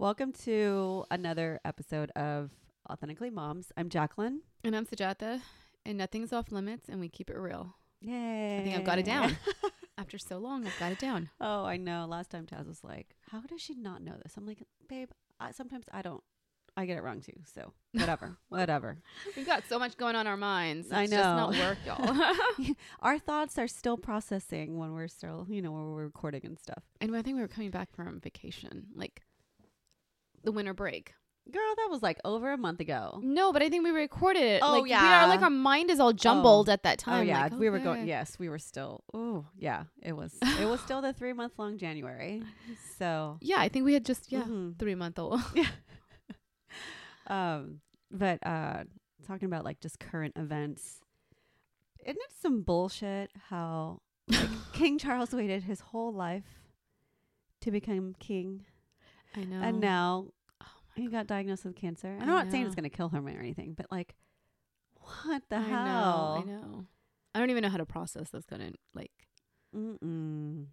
Welcome to another episode of Authentically Moms. I'm Jacqueline. And I'm Sujata, and nothing's off limits, and we keep it real. Yay. I think I've got it down. After so long, I've got it down. oh, I know. Last time Taz was like, How does she not know this? I'm like, Babe, I, sometimes I don't. I get it wrong too. So whatever. whatever. We've got so much going on our minds. It's I just not work, y'all. Our thoughts are still processing when we're still, you know, when we're recording and stuff. and I think we were coming back from vacation, like the winter break. Girl, that was like over a month ago. No, but I think we recorded it. Oh, like, We yeah. are like our mind is all jumbled at that time. oh yeah, like, we were going. Yes, we were still. Oh yeah, it was. it was still the three month long January. So Yeah, I think we had just yeah mhm. three month old. Yeah. um, but uh, talking about like just current events, isn't it some bullshit how like King Charles waited his whole life to become king, I know. and now He got diagnosed with cancer. I I'm not saying it's gonna kill him or anything, but like, what the I hell? know. I know. I don't even know how to process this. Gonna like. Mm-mm.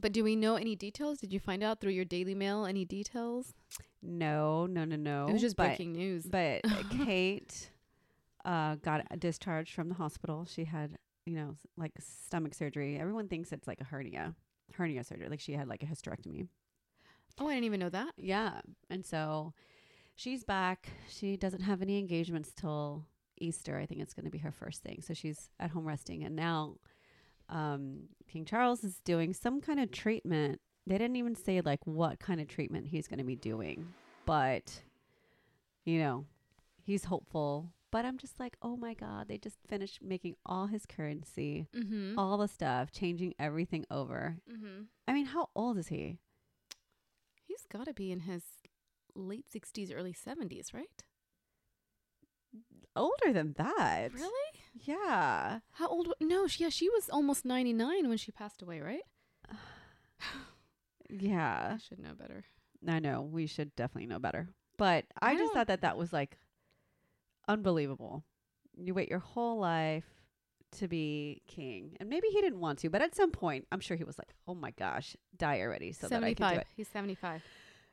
But do we know any details? Did you find out through your Daily Mail any details? No, no, no, no. it was just but, breaking news. But Kate uh, got discharged from the hospital. She had, you know, like stomach surgery. Everyone thinks it's like a hernia, hernia surgery. Like she had like a hysterectomy. Oh, I didn't even know that. Yeah. And so she's back. She doesn't have any engagements till Easter. I think it's going to be her first thing. So she's at home resting. And now um, King Charles is doing some kind of treatment. They didn't even say like what kind of treatment he's going to be doing, but you know, he's hopeful. But I'm just like, oh my God, they just finished making all his currency, Mm-hmm. all the stuff, changing everything over. mm-hmm. I mean, how old is he? He's got to be in his late 60s, early 70s, right? Older than that. Really? Yeah. How old? No, she, yeah, she was almost 99 when she passed away, right? Yeah. I should know better. I know. We should definitely know better. But I, I just thought that that was like unbelievable. You wait your whole life to be king. And maybe he didn't want to, but at some point, I'm sure he was like, oh my gosh, die already so that I can do 75. it. He's 75.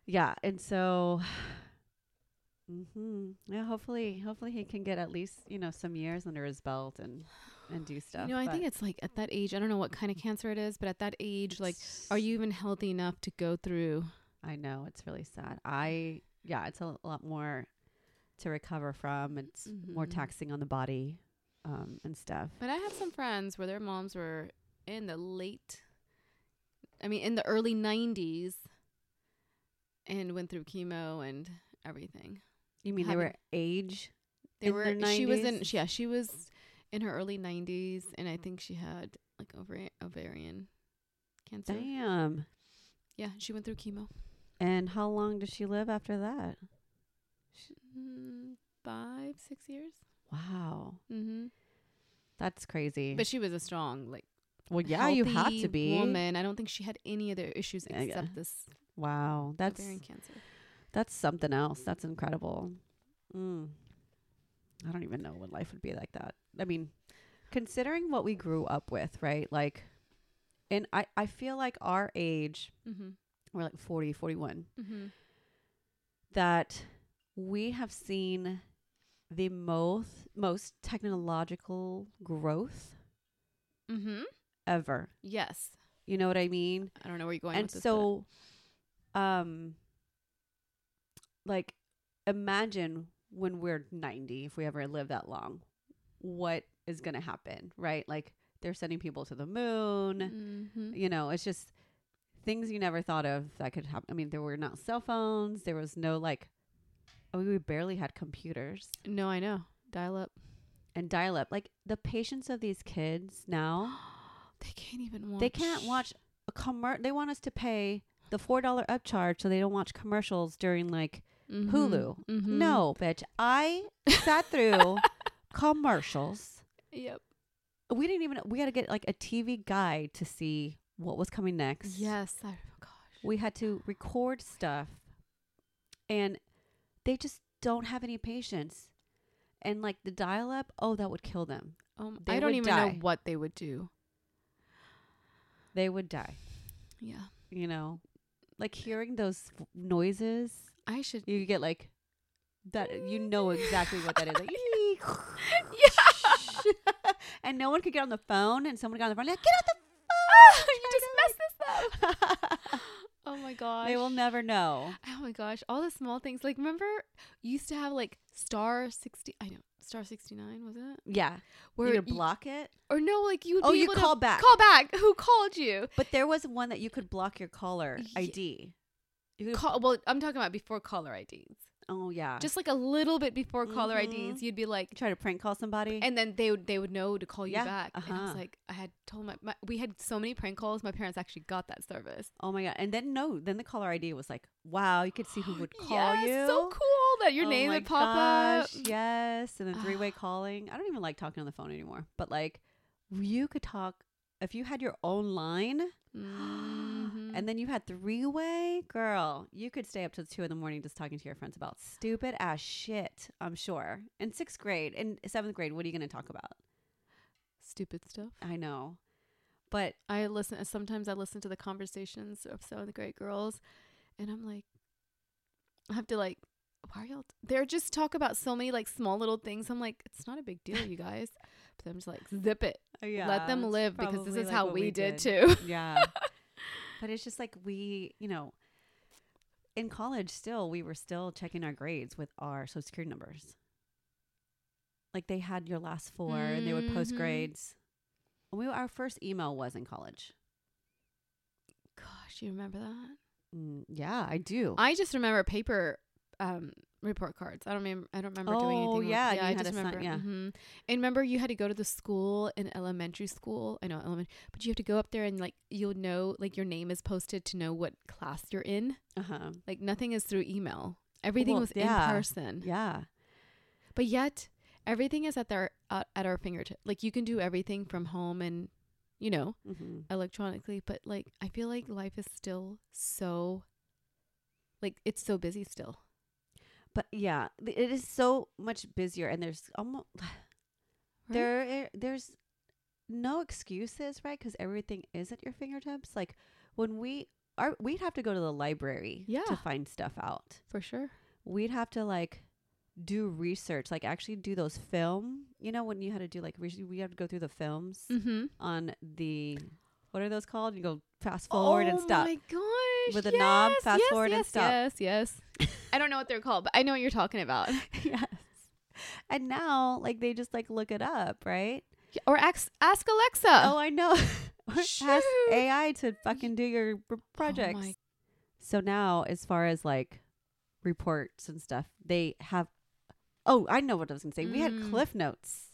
Yeah. And so. mm-hmm. Yeah, hopefully, hopefully he can get at least you know some years under his belt and and do stuff. You know, I but- think it's like at that age, I don't know what kind of cancer it is, but at that age, like, are you even healthy enough to go through? I know it's really sad. I yeah, it's a lot more to recover from. It's more Mhm. taxing on the body um, and stuff. But I have some friends where their moms were in the late, I mean, in the early 90s and went through chemo and everything. You mean they were age? They were, she was in, yeah, she was in her early 90s and I think she had like ovari- ovarian cancer. Damn. Yeah, she went through chemo. And how long did she live after that? Mm, five, six years. Wow, Mm-hmm. that's crazy. But she was a strong, like, well, yeah, you have to be. woman. I don't think she had any other issues Yeah, yeah. except this Wow, that's ovarian cancer. that's something else. That's incredible. Mm. I don't even know what life would be like that. I mean, considering what we grew up with, right? Like, and I I feel like our age, Mm-hmm. we're like 40, 41, Mm-hmm. that we have seen the most most technological growth Mm-hmm. ever. Yes. You know what I mean? I don't know where you're going and with this. but- so um like imagine when we're 90 if we ever live that long what is going to happen right like they're sending people to the moon Mhm. you know it's just things you never thought of that could happen i mean there were not cell phones there was no like we barely had computers No, I know. Dial up. and dial up like the patience of these kids now they can't even watch. They can't watch a commer. They want us to pay the four dollar upcharge so they don't watch commercials during like Mhm. Hulu. Mhm. no, bitch. I sat through commercials. Yep. We didn't even. We had to get like a TV guide to see what was coming next. Yes. I, oh gosh. we had to record stuff, and they just don't have any patience. And like the dial up, oh, that would kill them. Um, They I don't even know what they would do. They would die. Yeah. You know, like hearing those f- noises I should. You get like that. You know exactly what that is. Like, yeah. and no one could get on the phone, and someone got on the phone. Like, get off the phone you just messed this up. Oh my gosh. they will never know. Oh my gosh. All the small things. Like, remember, you used to have like star 60. I know. Star 69, was it? Yeah, Where you block it. Or no, like you would Oh, you call back. Call back. Who called you? But there was one that you could block your caller Ye- ID. You Call, well, I'm talking about before caller IDs. Oh yeah, Just like a little bit before caller Mhm. IDs, you'd be like, try to prank call somebody. and then they would they would know to call you Yeah, back. And I was uh-huh. like, I had told my, my we had so many prank calls. My parents actually got that service. oh my god! And then no, then the caller ID was like, wow, you could see who would call yes, you. So cool that your Oh name would pop gosh, up. Yes, and then three way calling. I don't even like talking on the phone anymore. But like, you could talk if you had your own line, Mhm. and then you had three way. Girl, you could stay up till two in the morning just talking to your friends about stupid ass shit. I'm sure. In sixth grade, in seventh grade, what are you going to talk about? Stupid stuff. I know, but I listen. Sometimes I listen to the conversations of some of the great girls, and I'm like, I have to like, why are y'all? T-? They're just talk about so many like small little things. I'm like, it's not a big deal, you guys. I'm just like, zip it, yeah, let them live because this is like how what we, did, too. yeah. But it's just like we, you know, in college still, we were still checking our grades with our social security numbers. Like they had your last four and they would post Mhm. grades. We our first email was in college. Gosh, you remember that? Mm, yeah, I do. I just remember paper um, report cards. I don't remember. I don't remember doing Oh, anything. with- yeah, yeah. you I had just to sign- remember. yeah. hmm And remember, you had to go to the school in elementary school. I know elementary, but you have to go up there and like you'll know like your name is posted to know what class you're in. uh-huh. Like nothing is through email. Everything Well, was yeah. in person. Yeah. But yet everything is at their uh, at our fingertip. Like you can do everything from home and you know hmm electronically. But like I feel like life is still so like it's so busy still. But yeah, it is so much busier and there's almost there there's no excuses, right? Cuz everything is at your fingertips. Like when we are we'd have to go to the library Yeah. to find stuff out. for sure. We'd have to like do research, like actually do those film, you know, when you had to do like re- we have to go through the films Mm-hmm. on the what are those called? You go fast forward and stop. Oh my gosh. With a knob, fast yes, forward and yes, stop. Yes, yes. I don't know what they're called, but I know what you're talking about. yes. And now like they just like look it up, right? Yeah, Or ask, ask Alexa. Oh, I know. Ask AI to fucking do your pr- projects. my- so now, as far as like reports and stuff, they have. Oh, I know what I was gonna say. We had Mm. Cliff Notes.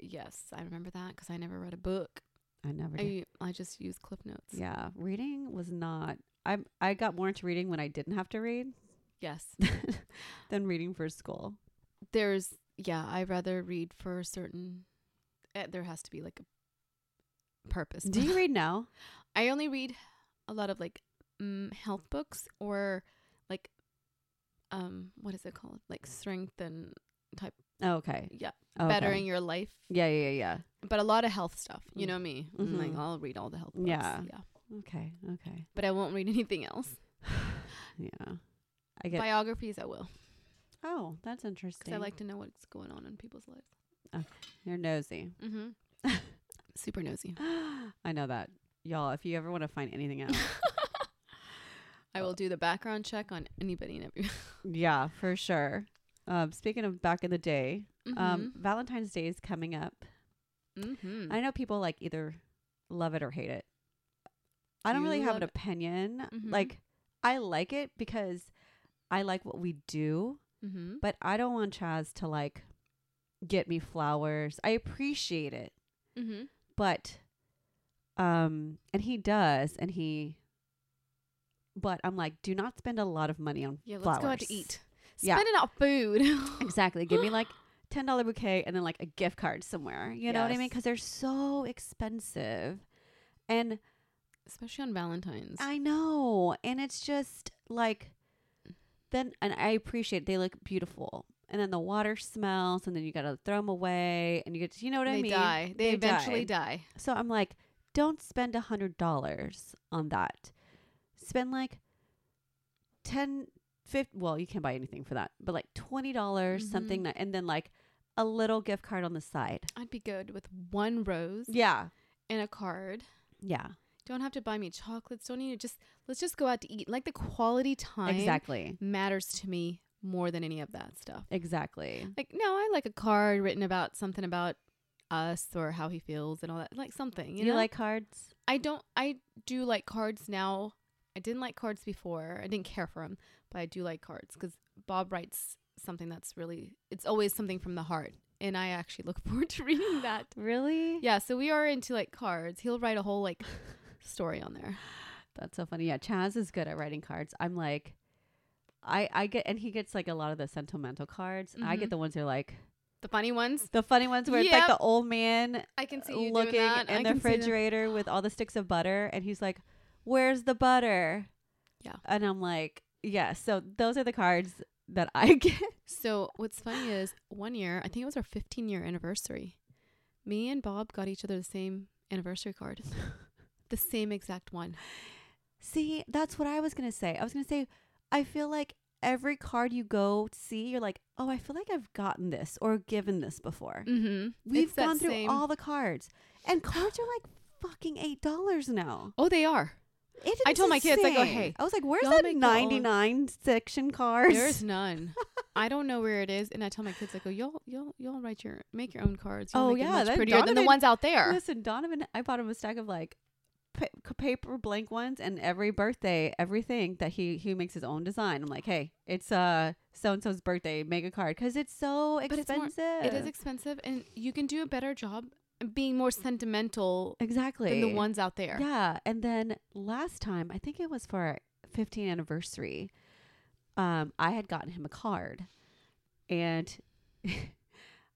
Yes, I remember that because I never read a book. I never did. I I just use Cliff Notes. yeah, reading was not. I I got more into reading when I didn't have to read Yes. than reading for school. There's yeah. I rather read for a certain. Uh, there has to be like a purpose. Do you read now? I only read a lot of like mm, health books or like um what is it called like strength and type Oh, okay. yeah okay. bettering your life Yeah, yeah, yeah. but a lot of health stuff you Mm. know me I'm like. I'll read all the health books Yeah. yeah Okay, okay. but I won't read anything else Yeah, I get. biographies I will oh, that's interesting. I like to know what's going on in people's lives You're nosy. mm-hmm super nosy I know that. Y'all, if you ever want to find anything out, I will do the background check on anybody and every yeah, for sure. Um, speaking of back in the day, mm-hmm. um, Valentine's Day is coming up. mm-hmm. I know people like either love it or hate it. I don't You really have an opinion. Mhm. Like, I like it because I like what we do, mm-hmm. but I don't want Chaz to like get me flowers. I appreciate it, Mm-hmm. but um, and he does, and he. But I'm like, do not spend a lot of money on yeah let's flowers. go out to eat Yeah. spend it on food Exactly. Give me like ten dollar bouquet and then like a gift card somewhere. You know what I mean? Because they're so expensive, and especially on Valentine's. I know, and it's just like then, and I appreciate they look beautiful, and then the water smells, and then you gotta throw them away, and you get, you know what they I mean? They die. They, They eventually die. So I'm like, don't spend a hundred dollars on that. Spend like 10 fifty. Well, you can't buy anything for that, but like twenty dollars Mhm. something, that, and then like a little gift card on the side. I'd be good with one rose Yeah, and a card. yeah, Don't have to buy me chocolates. Don't need to just let's just go out to eat. Like the quality time exactly, matters to me more than any of that stuff. exactly. Like no, I like a card written about something about us or how he feels and all that. Like something. You Do you like cards? I don't. I do like cards now. I didn't like cards before. I didn't care for them, but I do like cards because Bob writes something that's really. It's always something from the heart, and I actually look forward to reading that. Really? Yeah, so we are into like cards. He'll write a whole like story on there. That's so funny. Yeah, Chaz is good at writing cards. I'm like, I I get, and he gets like a lot of the sentimental cards. I Mhm. get the ones that are like The funny ones. the funny ones where it's like the old man I can see you looking doing that. I in the can see them. refrigerator with all the sticks of butter, and he's like, "Where's the butter?" Yeah. and I'm like, "Yeah." So those are the cards that I get. So what's funny is one year, I think it was our 15 year anniversary. Me and Bob got each other the same anniversary card, the same exact one. See, that's what I was gonna say. I was gonna say, I feel like every card you go see, you're like, "Oh, I feel like I've gotten this or given this before." Mm-hmm. We've gone through all the cards, and cards are like fucking eight dollars now. Oh, they are. It I told my kids, I go, "Hey, I was like, where's that make your ninety nine section cards? There's none. I don't know where it is, and I tell my kids, I go, y'all, y'all, y'all write your, make your own cards. You'll Oh, yeah, much that prettier than the ones out there. Listen, Donovan, I bought him a stack of like pa- paper blank ones, and every birthday, everything that he he makes his own design. I'm like, hey, it's uh so and so's birthday, make a card because it's so expensive. But it's more-. It is expensive, and you can do a better job being more sentimental exactly than the ones out there. Yeah, and then last time, I think it was for our 15th anniversary. Um, I had gotten him a card, and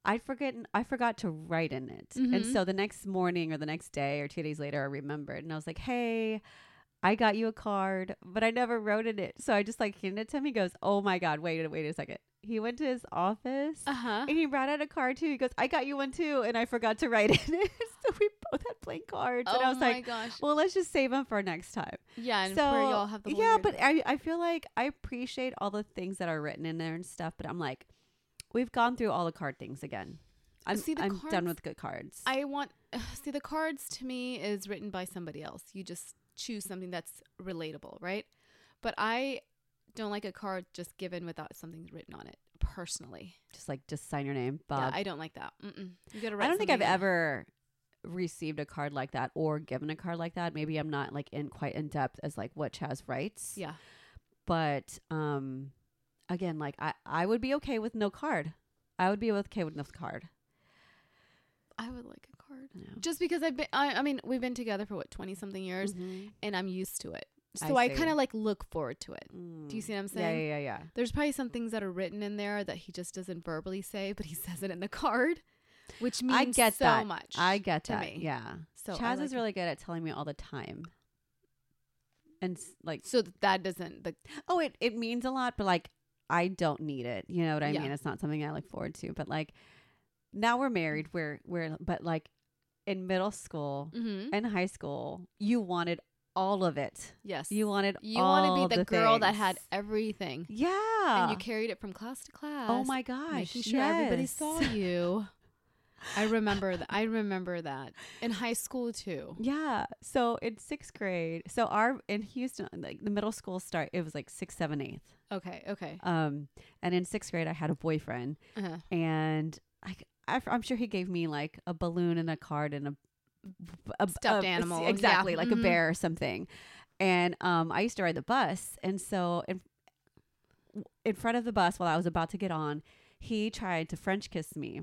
I forget I forgot to write in it, and Mhm. so the next morning or the next day or two days later, I remembered, and I was like, "Hey." I got you a card, but I never wrote in it. So I just like handed it to him. He goes, "Oh my god, wait, wait a second. He went to his office Uh huh. and he brought out a card too. He goes, "I got you one too," and I forgot to write in it. so we both had blank cards, Oh and I was my like, gosh. well, let's just save them for next time. Yeah, and so where y'all have the yeah, but I I feel like I appreciate all the things that are written in there and stuff. But I'm like, we've gone through all the card things again. I'm See, the I'm done with good cards. I want see the cards to me is written by somebody else. You just choose something that's relatable, right? But I don't like a card just given without something written on it. Personally, just like just sign your name, yeah, I don't like that. Mm-mm. You gotta write. I don't think I've in. ever received a card like that or given a card like that. Maybe I'm not like in quite in depth as like what Chaz writes. Yeah, but um again like i i would be okay with no card i would be okay with no card I would like a card Yeah. just because I've been. I, I mean, we've been together for what twenty something years, Mhm. and I'm used to it. So I, see. kind of like look forward to it. Mm. Do you see what I'm saying? yeah yeah yeah There's probably some things that are written in there that he just doesn't verbally say, but he says it in the card, which means i get so that much. i get to that me. yeah So chaz like is it. really good at telling me all the time and like So that doesn't the oh it it means a lot but like i don't need it you know what i Yeah. mean it's not something i look forward to but like now we're married we're we're but like in middle school mm-hmm. and high school you wanted all of it yes you wanted you want to be the, the girl that had everything, yeah and you carried it from class to class. Oh my gosh! making sure everybody saw you. I remember that. I remember that in high school too. Yeah. So in sixth grade, so our in Houston, like the middle school start, it was like sixth, seventh, eighth. Okay, okay. Um, and in sixth grade, I had a boyfriend, Uh-huh. and I, I I'm sure he gave me like a balloon and a card and a, a Stuffed a- animal, yeah. exactly like Mhm. a bear or something. And um, I used to ride the bus, and so in in front of the bus while I was about to get on, he tried to French kiss me.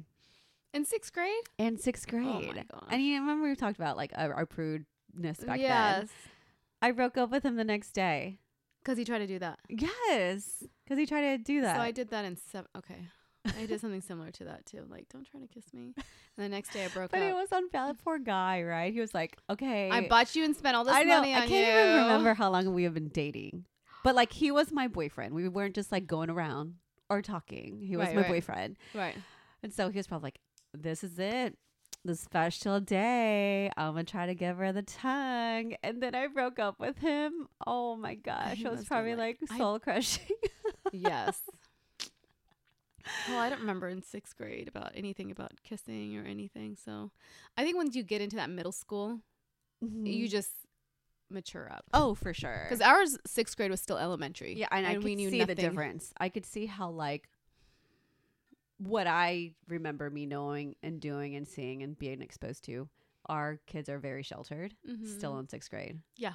In sixth grade. in sixth grade. Oh my gosh. And you remember we talked about like our, our prudeness back then. yes, I broke up with him the next day. because he tried to do that. Yes, because he tried to do that. So I did that in seven. Okay, I did something similar to that too. Like, don't try to kiss me. And the next day I broke but up. But it was on valid poor guy, right? He was like, okay, I bought you and spent all this I know. money on I can't you. even remember how long we have been dating, but like he was my boyfriend. We weren't just like going around or talking. He was Right, my right. boyfriend, Right. and so he was probably like, this is it. The special day. I'm gonna try to give her the tongue. And then I broke up with him. Oh my gosh. It was probably like- like I- soul crushing. yes. Well, I don't remember in sixth grade about anything about kissing or anything. So I think once you get into that middle school, mm-hmm. you just mature up. oh, for sure. Because ours sixth grade was still elementary. Yeah, and, I and could we knew see the difference. I could see how like what I remember me knowing and doing and seeing and being exposed to. Our kids are very sheltered, still Mhm. in sixth grade. Yeah.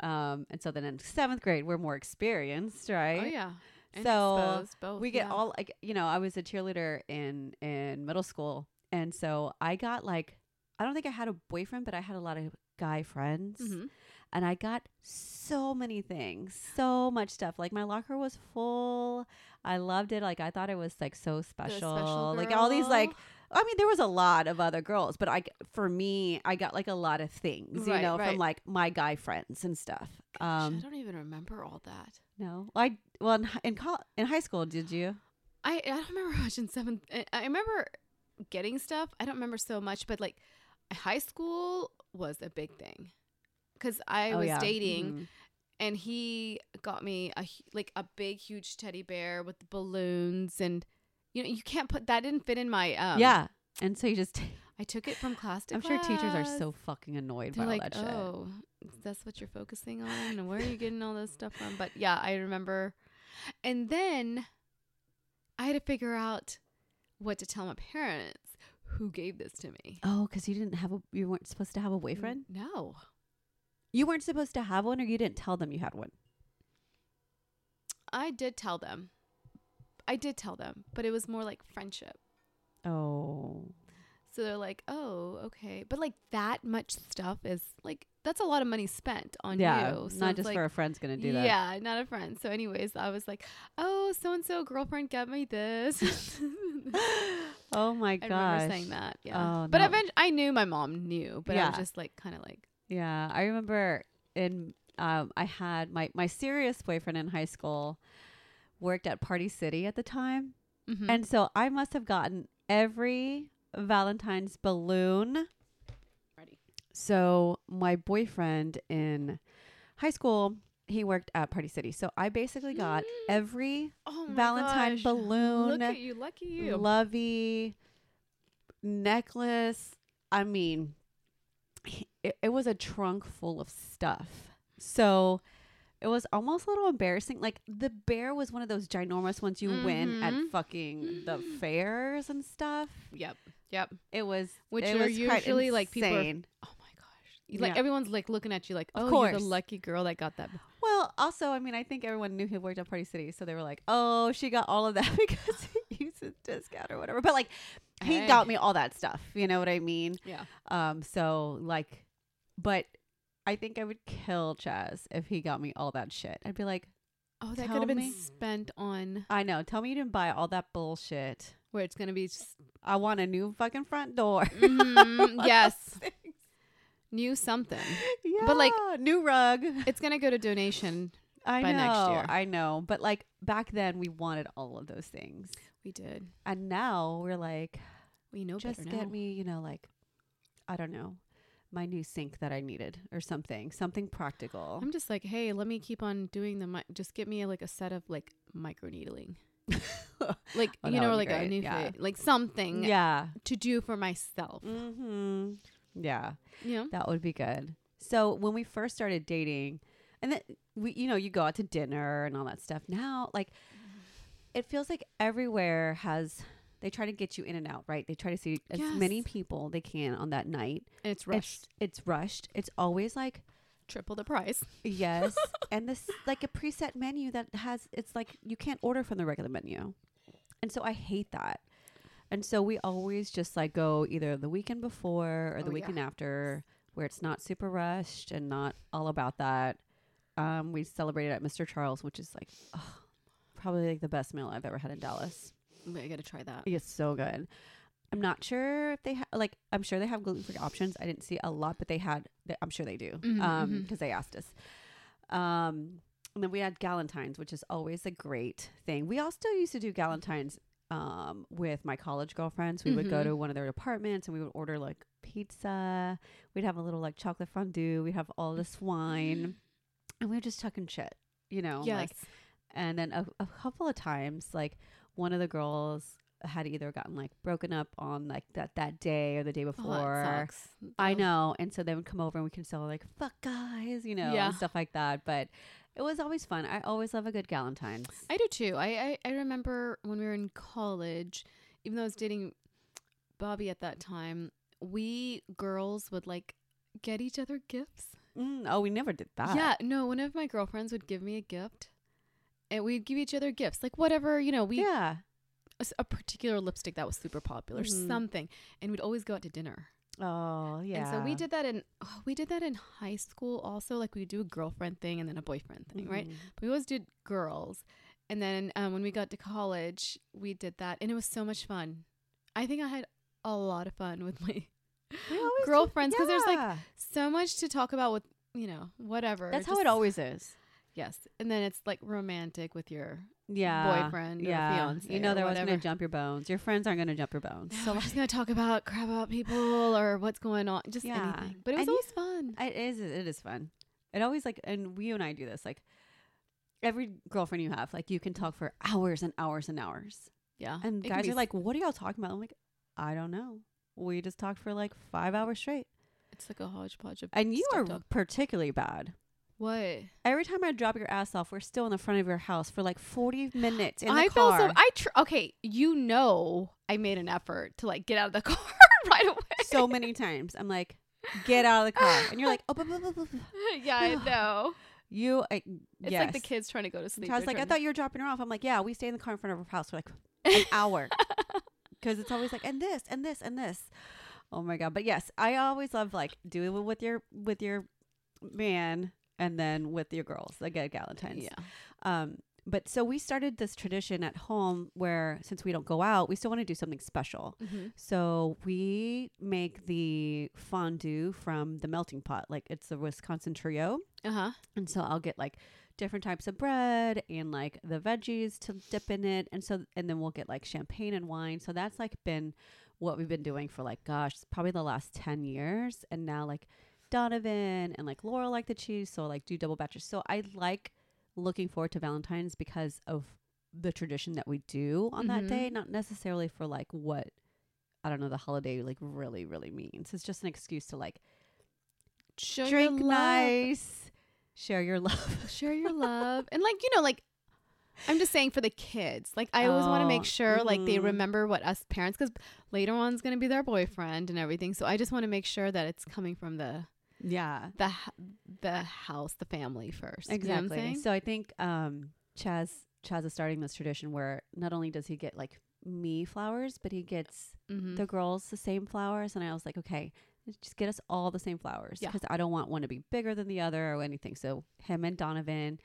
Um, and so then in seventh grade, we're more experienced, right? Oh yeah. And So, both, we get yeah. all like you know i was a cheerleader in in middle school and so i got like i don't think i had a boyfriend but i had a lot of guy friends Mhm. And i got so many things so much stuff like my locker was full i loved it like i thought it was like so The special, like all these like i mean there was a lot of other girls but i for me i got like a lot of things you Right, know right. from like my guy friends and stuff Gosh, um I don't even remember all that. no i well in, in, col- in high school did you I I don't remember much in seventh. I remember getting stuff. I don't remember so much, but like high school was a big thing because I Oh, was yeah. dating Mhm. and he got me a like a big huge teddy bear with balloons and you know you can't put that didn't fit in my um yeah. And so you just, I took it from class to I'm sure teachers are so fucking annoyed They're by all like, that shit. oh, that's what you're focusing on, and where are you getting all this stuff from? But yeah, I remember. And then I had to figure out what to tell my parents who gave this to me. Oh, because you didn't have a, you weren't supposed to have a boyfriend? No, You weren't supposed to have one, or you didn't tell them you had one? I did tell them. I did tell them, but it was more like friendship. Oh. So they're like, "Oh, okay," but like that much stuff is like that's a lot of money spent on yeah. you. So not just like, for a friend's going to do that. Yeah, not a friend. So, anyways, I was like, "Oh, so and so girlfriend got me this." oh my God. I gosh. remember saying that. Yeah, Oh, but no. eventually, I knew my mom knew, but I was just like, kind of like, Yeah, I remember in um, I had my my serious boyfriend in high school worked at Party City at the time, mhm. and so I must have gotten every Valentine's balloon. Ready. So my boyfriend in high school, he worked at Party City, so I basically got every oh Valentine gosh. balloon, Look at you, lucky you. lovey necklace. I mean, it, it was a trunk full of stuff. So it was almost a little embarrassing. Like the bear was one of those ginormous ones you win at Mhm. fucking the fairs and stuff. yep, yep. It was Which it are was usually, like, people are-. Oh my gosh, like Yeah. everyone's like looking at you, like, oh, you're the lucky girl that got that. Well, also, I mean, I think everyone knew he worked at Party City, so they were like, "Oh, she got all of that because he used a discount or whatever." But like, he Hey. got me all that stuff. You know what I mean? Yeah. Um. So like, but I think I would kill Chaz if he got me all that shit. I'd be like, Oh, that could have been me. spent on I know. Tell me you didn't buy all that bullshit. where it's gonna be. Just, I want a new fucking front door. Mhm, yes, new something. yeah. But, like- new rug. It's gonna go to donation. I by know. next year. I know. But like back then, we wanted all of those things, We did. and now we're like, We know just get now. me, you know, like, I don't know, my new sink that I needed or something, something practical. I'm just like, hey, let me keep on doing the. Mi- just get me like a set of like micro needling, like Oh, you know, like be a new, yeah. like something yeah. to do for myself. Mm-hmm. Yeah, know, that would be good. So when we first started dating, and then we, you know, you go out to dinner and all that stuff. Now, like, it feels like everywhere has. They try to get you in and out, right? They try to see as many people they can on that night. and it's rushed, It's, it's rushed. It's always like triple the price. Yes, and this like a preset menu that has it's like you can't order from the regular menu, and so I hate that. And so we always just like go either the weekend before or the Oh, yeah. weekend after, where it's not super rushed and not all about that. Um, we celebrated at Mr. Charles, which is like oh, probably like the best meal I've ever had in Dallas. I gotta try that. It's so good. I'm not sure if they have like I'm sure they have gluten free options. I didn't see a lot, but they had. They, I'm sure they do. Mhm, um, because mhm. they asked us. Um, and then we had Galentine's, which is always a great thing. We also used to do Galentine's um with my college girlfriends. We would go Mhm. to one of their apartments and we would order like pizza. We'd have a little like chocolate fondue. We'd have all this wine, and we were just talking shit. You know, yes. like And then a, a couple of times, like one of the girls had either gotten like broken up on like that that day or the day Oh, before. that sucks. I know. And so they would come over and we can still like, fuck guys, you know, Yeah. and stuff like that. But it was always fun. I always love a good Galentine's. I do too. I, I I remember when we were in college, even though I was dating Bobby at that time, we girls would like get each other gifts. Mm, oh, we never did that. Yeah, no, one of my girlfriends would give me a gift. And we'd give each other gifts, like whatever, you know, we yeah. a particular lipstick that was super popular, Mhm. something, and we'd always go out to dinner. Oh, yeah. And so we did that in oh, we did that in high school also. Like we do a girlfriend thing and then a boyfriend thing, right? Mhm. we always did girls and then um, when we got to college we did that and it was so much fun i think i had a lot of fun with my We always do- girlfriends because there's like so much to talk about with you know whatever that's how it always is. Yes and then it's like romantic with your Yeah. boyfriend or yeah. fiance You know they're always going to jump your bones. Your friends aren't going to jump your bones. so we're just gonna talk about crap about people or what's going on just Yeah. anything but it was And you- always fun it is it is fun. It always like and we and I do this like every girlfriend you have like you can talk for hours and hours and hours. yeah And It guys are like, "What are y'all talking about?" I'm like, "I don't know. We just talked for like 5 hours straight." it's like a hodgepodge of And you are talk- particularly bad. What Every time I drop your ass off, we're still in the front of your house for like 40 minutes in the I car. felt so. I tr- okay. You know, I made an effort to like get out of the car right away. so many times. I'm like, "Get out of the car." And you're like, "Oh, bu- bu- bu- bu." yeah, I know. you uh, I, It's yes. like the kids trying to go to sleep. I was like, I thought you were dropping her off. I'm like, yeah, we stay in the car in front of her house for like an hour because it's always like, and this, and this, and this. Oh my god! But yes, I always love like doing it with your with your man and then with your girls, like at Galentine's. yeah. Um, but so we started this tradition at home where since we don't go out, we still want to do something special. Mm-hmm. So we make the fondue from the melting pot, like it's the Wisconsin trio. Uh huh. And so I'll get like different types of bread and like the veggies to dip in it. And so, and then we'll get like champagne and wine. So that's like been what we've been doing for like, gosh, probably the last 10 years. And now like Donovan and like Laura like the cheese. So like do double batches. So I like looking forward to Valentine's because of the tradition that we do on that Mhm. day, not necessarily for like what. I don't know the holiday like really really means. It's just an excuse to like Show drink nice, share your love. Share your love, and like you know, like I'm just saying for the kids. Like I always want to Oh, make sure like they mhm. remember what us parents, because later on is going to be their boyfriend and everything. So I just want to make sure that it's coming from the Yeah, the the house, the family first. You know exactly. so I think um, Chaz Chaz is starting this tradition where not only does he get like me flowers, but he gets Mhm. the girls the same flowers. And I was like, okay, just get us all the same flowers Yeah. because I don't want one to be bigger than the other or anything. So him and Donovan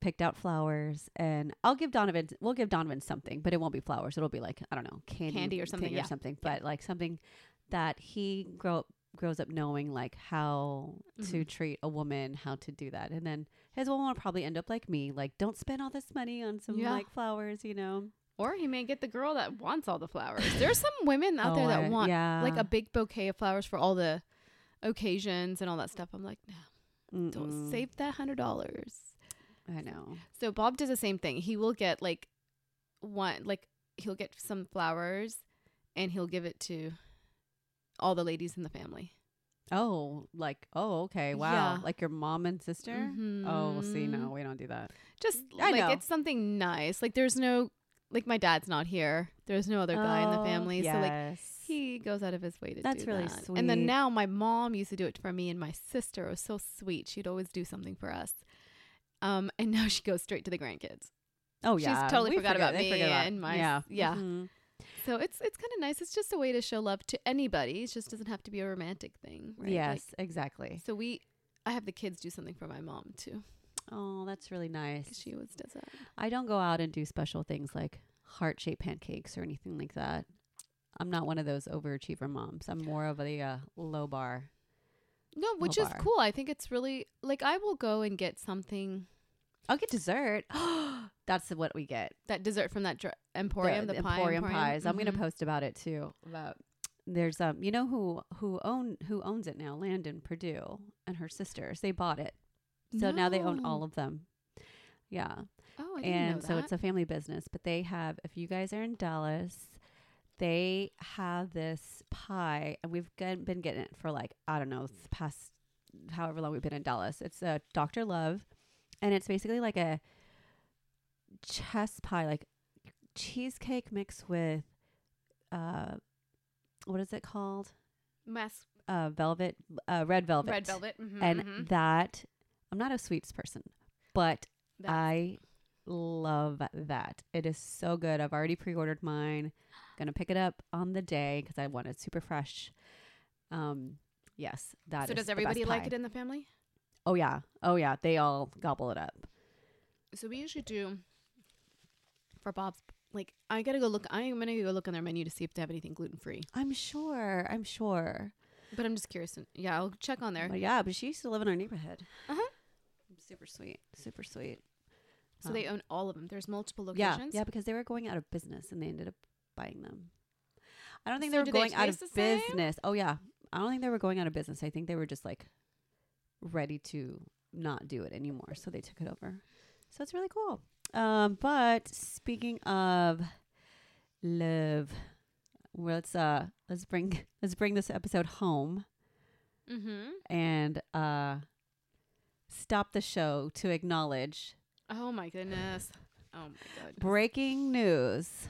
picked out flowers, and I'll give Donovan. We'll give Donovan something, but it won't be flowers. It'll be like I don't know, candy, Candy or something, thing yeah. or something. But like something that he grow up grows up knowing like how to Mhm. treat a woman, how to do that, and then his one will probably end up like me, like don't spend all this money on some Yeah. like flowers, you know. Or he may get the girl that wants all the flowers. There's some women out there Oh, that I- want yeah. like a big bouquet of flowers for all the occasions and all that stuff. I'm like, no, don't save that hundred dollars. I know. So Bob does the same thing. He will get like one, like he'll get some flowers, and he'll give it to all the ladies in the family. Oh, like oh, okay, wow, Yeah. like your mom and sister. Oh, see, no, Mhm. we don't do that. Just I like know. it's something nice. Like there's no, like my dad's not here. There's no other guy in the Oh, family. So like he goes out of his way to. That's do really that. And then now my mom used to do it for me and my sister. It was so sweet. She'd always do something for us. Um, and now she goes straight to the grandkids. oh she's yeah, totally we forgot about they me about- and my- yeah yeah. Mhm. So it's it's kind of nice. It's just a way to show love to anybody. It just doesn't have to be a romantic thing. Right? Like, yes, exactly. so we, I have the kids do something for my mom too. Oh, that's really nice. She always does that. I don't go out and do special things like heart shaped pancakes or anything like that. I'm not one of those overachiever moms. I'm more of a uh, low bar. No, which Low is bar. cool. I think it's really like I will go and get something I'll get dessert. That's what we get. that dessert from that dr- emporium, the, pie Emporium emporium. pies. I'm gonna Mhm. post about it too. About there's um you know who who own who owns it now? Landon Purdue and her sisters. They bought it, so now they own all of them. Yeah. Oh, I didn't and know so it's a family business. But they have, if you guys are in Dallas, they have this pie, and we've get, been getting it for like I don't know, the past however long we've been in Dallas. It's a Dr. Love, and it's basically like a chess pie, like cheesecake mixed with uh, what is it called? Mass Uh, velvet, uh, red velvet, red velvet. mhm, and mhm. that I'm not a sweets person, but That's- I love that. It is so good. I've already pre-ordered mine. Gonna pick it up on the day because I want it super fresh. Um, yes, that so does everybody like it in the family? Oh yeah, oh yeah. They all gobble it up. So we usually do for Bob's. Like I gotta go look. I'm gonna go look on their menu to see if they have anything gluten free. I'm sure. I'm sure. But I'm just curious. Yeah, I'll check on there. But yeah, but she used to live in our neighborhood. Uh-huh. Super sweet. Super sweet. So they Um, own all of them. There's multiple locations. yeah, yeah, because they were going out of business and they ended up buying them. I don't think So they were do they going out of the same? business. Oh yeah, I don't think they were going out of business. I think they were just like ready to not do it anymore, so they took it over. So it's really cool. Um, but speaking of love, well, let's uh let's bring let's bring this episode home Mm-hmm. and uh stop the show to acknowledge Oh my goodness. Oh my god. breaking news.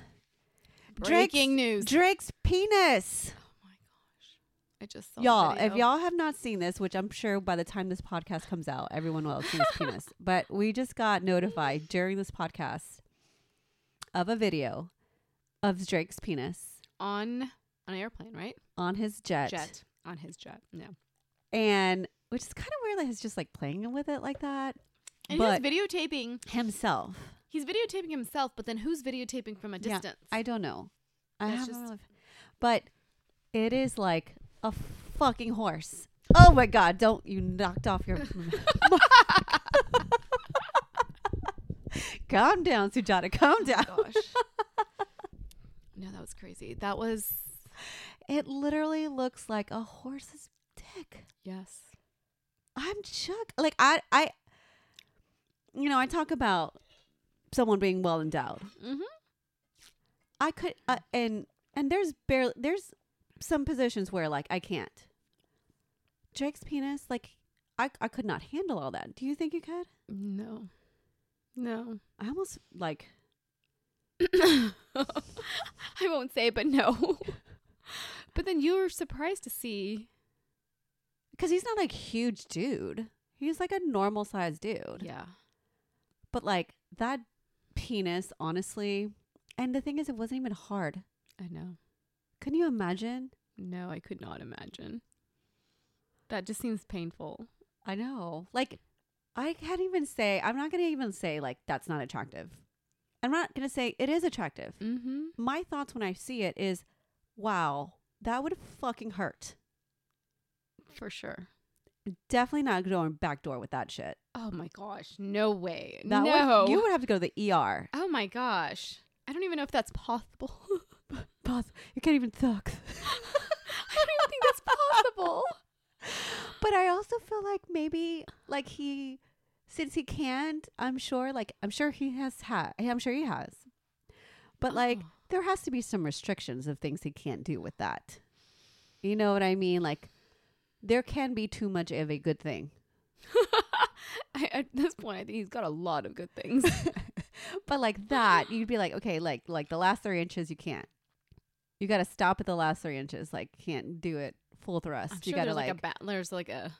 Breaking news. Drake's penis. I just saw y'all, if y'all have not seen this, which I'm sure by the time this podcast comes out, everyone will have seen his penis. But we just got notified during this podcast of a video of Drake's penis on on an airplane, right? on his jet. Jet on his jet. Yeah. And which is kind of weird that he's just like playing with it like that. And but he's videotaping. himself. He's videotaping himself, but then who's videotaping from a Yeah, distance? I don't know. I That's haven't just- really, but it is like a fucking horse. Oh my god! Don't you knocked off your. calm down, Sujata. Calm Oh gosh. no, that was crazy. That was It literally looks like a horse's dick. yes. I'm shook. Like I, I, you know, I talk about someone being well endowed. Mm-hmm. I could, uh, and and there's barely there's some positions where like I can't. Drake's penis, like I I could not handle all that. Do you think you could? No. No. I almost like I won't say, but no. but then you were surprised to see. because he's not like huge dude. He's like a normal sized dude. Yeah. But like that penis, honestly, and the thing is, it wasn't even hard. I know. Can you imagine? No, I could not imagine. That just seems painful. I know. Like, I can't even say, I'm not going to even say, like, that's not attractive. I'm not going to say it is attractive. Mm-hmm. My thoughts when I see it is, wow, that would fucking hurt. For sure. Definitely not going back door with that shit. Oh my gosh. No way. That no. Would, you would have to go to the ER. oh my gosh. I don't even know if that's possible. Boss, you can't even talk. I don't even think that's possible. But I also feel like maybe, like, he, since he can't, I'm sure, like, I'm sure he has had, I'm sure he has. But, like, Oh. there has to be some restrictions of things he can't do with that. You know what I mean? Like there can be too much of a good thing. I, at this point, I think he's got a lot of good things. but like that, you'd be like, okay, like like the last three inches you can't. You gotta stop at the last three inches. Like can't do it full thrust. I'm you sure gotta like, like a bat. There's like a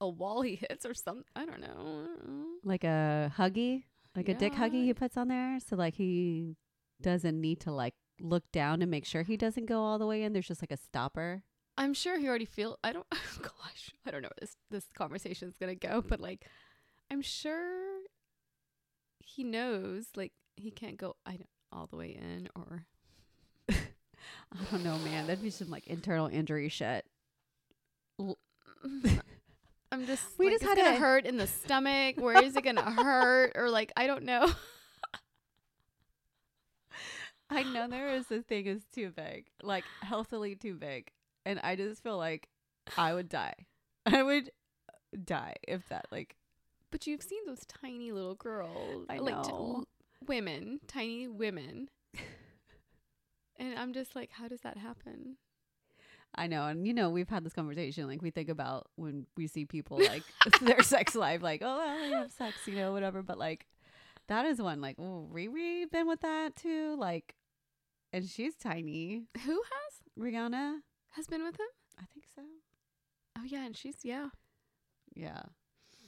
a wall he hits or something. I don't know. I don't know. like a huggy, like a dick huggy he puts on there. So like he doesn't need to like look down and make sure he doesn't go all the way in. There's just like a stopper. I'm sure he already feel. I don't. Gosh, I don't know where this this conversation is gonna go, but like, I'm sure he knows like he can't go. I don't all the way in or I don't know, man. That'd be some like internal injury shit. I'm just We like, just had gonna a- hurt in the stomach. Where is it gonna hurt? Or like I don't know. I know there is a thing is too big, like healthily too big, and I just feel like I would die. I would die if that like But you've seen those tiny little girls, I like know. l- women, tiny women. And I'm just like, how does that happen? I know, and you know, we've had this conversation. Like we think about when we see people like their sex life, like oh, well, they have sex, you know, whatever. But like that is one. Like, oh, Riri been with that too. Like, and she's tiny. Who has Rihanna, has been with him? I think so. Oh yeah, and she's yeah. Yeah,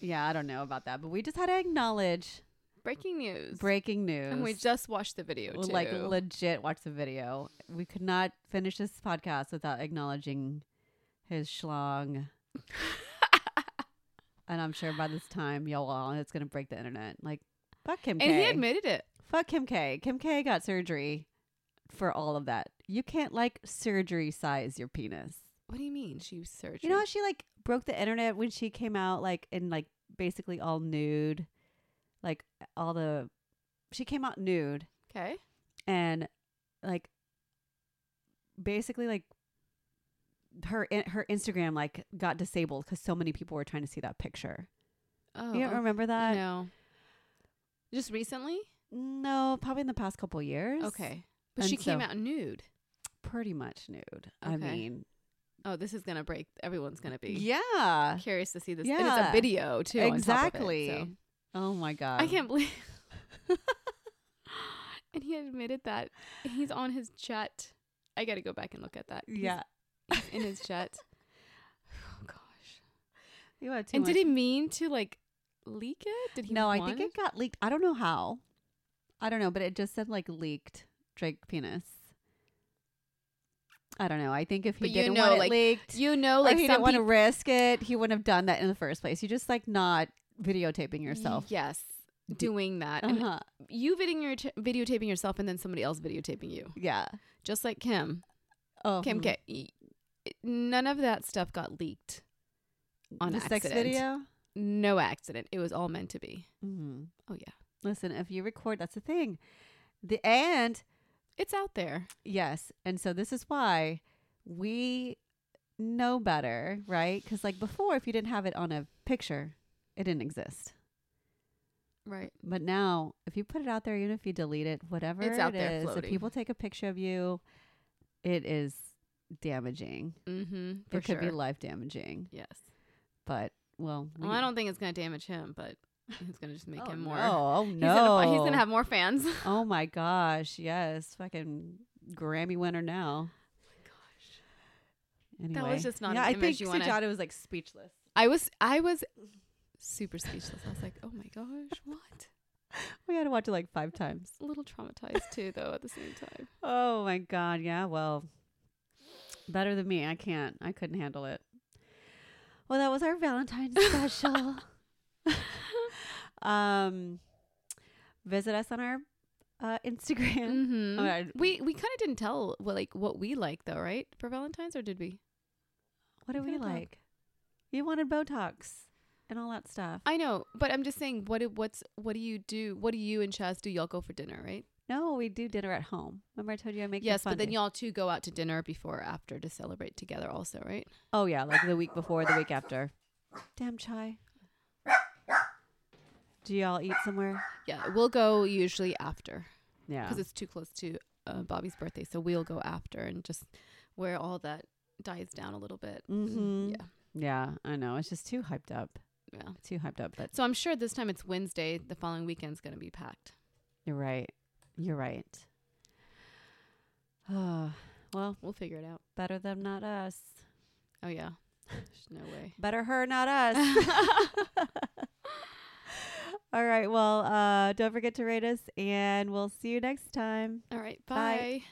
yeah. I don't know about that, but we just had to acknowledge Breaking news. breaking news. And we just watched the video too. like legit watched the video. We could not finish this podcast without acknowledging his schlong. and I'm sure by this time, y'all, all it's gonna break the internet. Like, fuck Kim and K. he admitted it. fuck Kim K. Kim K. got surgery for all of that. You can't like surgery size your penis. What do you mean? She was surgery. You know how she like broke the internet when she came out like in like basically all nude, like all the. She came out nude Okay. and like basically like her in- her Instagram like got disabled because so many people were trying to see that picture. Oh. you don't remember that? no. Just recently? No, probably in the past couple years. Okay. But And she came so- out nude. pretty much nude. I Okay. mean, Oh, this is gonna break. Everyone's gonna be yeah, curious to see this. And it's Yeah. a video too. on top of it, exactly. Oh my god, I can't believe. and he admitted that he's on his jet. I got to go back and look at that. He's- Yeah, he's in his jet. Oh gosh. you had too and much. did he mean to like leak it? Did he? no, I think it got leaked. I don't know how. I don't know, but it just said like leaked Drake penis. I don't know. I think if he But didn't know, want it like, leaked, You know, like he didn't want to risk it, he wouldn't have done that in the first place. You just like not videotaping yourself. Yes. Doing that. Uh-huh. you videoing your t- videotaping yourself and then somebody else videotaping you. Yeah. Just like Kim. Oh, Kim hmm. K. None of that stuff got leaked on the accident. sex video. No accident. It was all meant to be. hmm Oh yeah. Listen, if you record, that's the thing. The and It's out there. yes, and so this is why we know better, right? Because like before, if you didn't have it on a picture, it didn't exist. Right. But now, if you put it out there, even if you delete it, whatever It's out it there is, if people take a picture of you, it is damaging. Mm-hmm. It could sure. be life damaging. yes. But well, Well, I don't think it's gonna damage him, but it's gonna just make oh, him more. No, oh He's no, he's gonna have more fans. Oh my gosh, yes, fucking Grammy winner now. Oh my gosh. Anyway, That was just not yeah. an I image think you wanna- Sujata was like speechless. I was I was super speechless. I was like, oh my gosh, what? We had to watch it like five times. A little traumatized too, though. At the same time. Oh my god, yeah. Well, better than me. I can't. I couldn't handle it. Well, that was our Valentine's special. um, visit us on our uh, Instagram. Mm-hmm. Oh, we we kind of didn't tell what like what we like though, right? For Valentine's, or did we? What do We gotta talk. like? You wanted Botox and all that stuff. I know, but I'm just saying, what do- what's what do you do? What do you and Chaz do? Y'all go for dinner, right? No, we do dinner at home. Remember I told you I make yes, but then y'all two go out to dinner before or after to celebrate together, also, right? Oh yeah, like the week before, the week after. Damn chai. Do y'all eat somewhere? Yeah, we'll go usually after Yeah. because it's too close to uh, Bobby's birthday, so we'll go after and just where all that dies down a little bit. Mhm. Yeah, Yeah, I know. It's just too hyped up. Yeah. Too hyped up. But So I'm sure this time it's Wednesday. The following weekend's gonna be packed. you're right. You're right. Oh, well, We'll figure it out. better them, not us. Oh yeah, there's no way. Better her, not us. All right. Well, uh, don't forget to rate us, and we'll see you next time. All right, Bye. bye.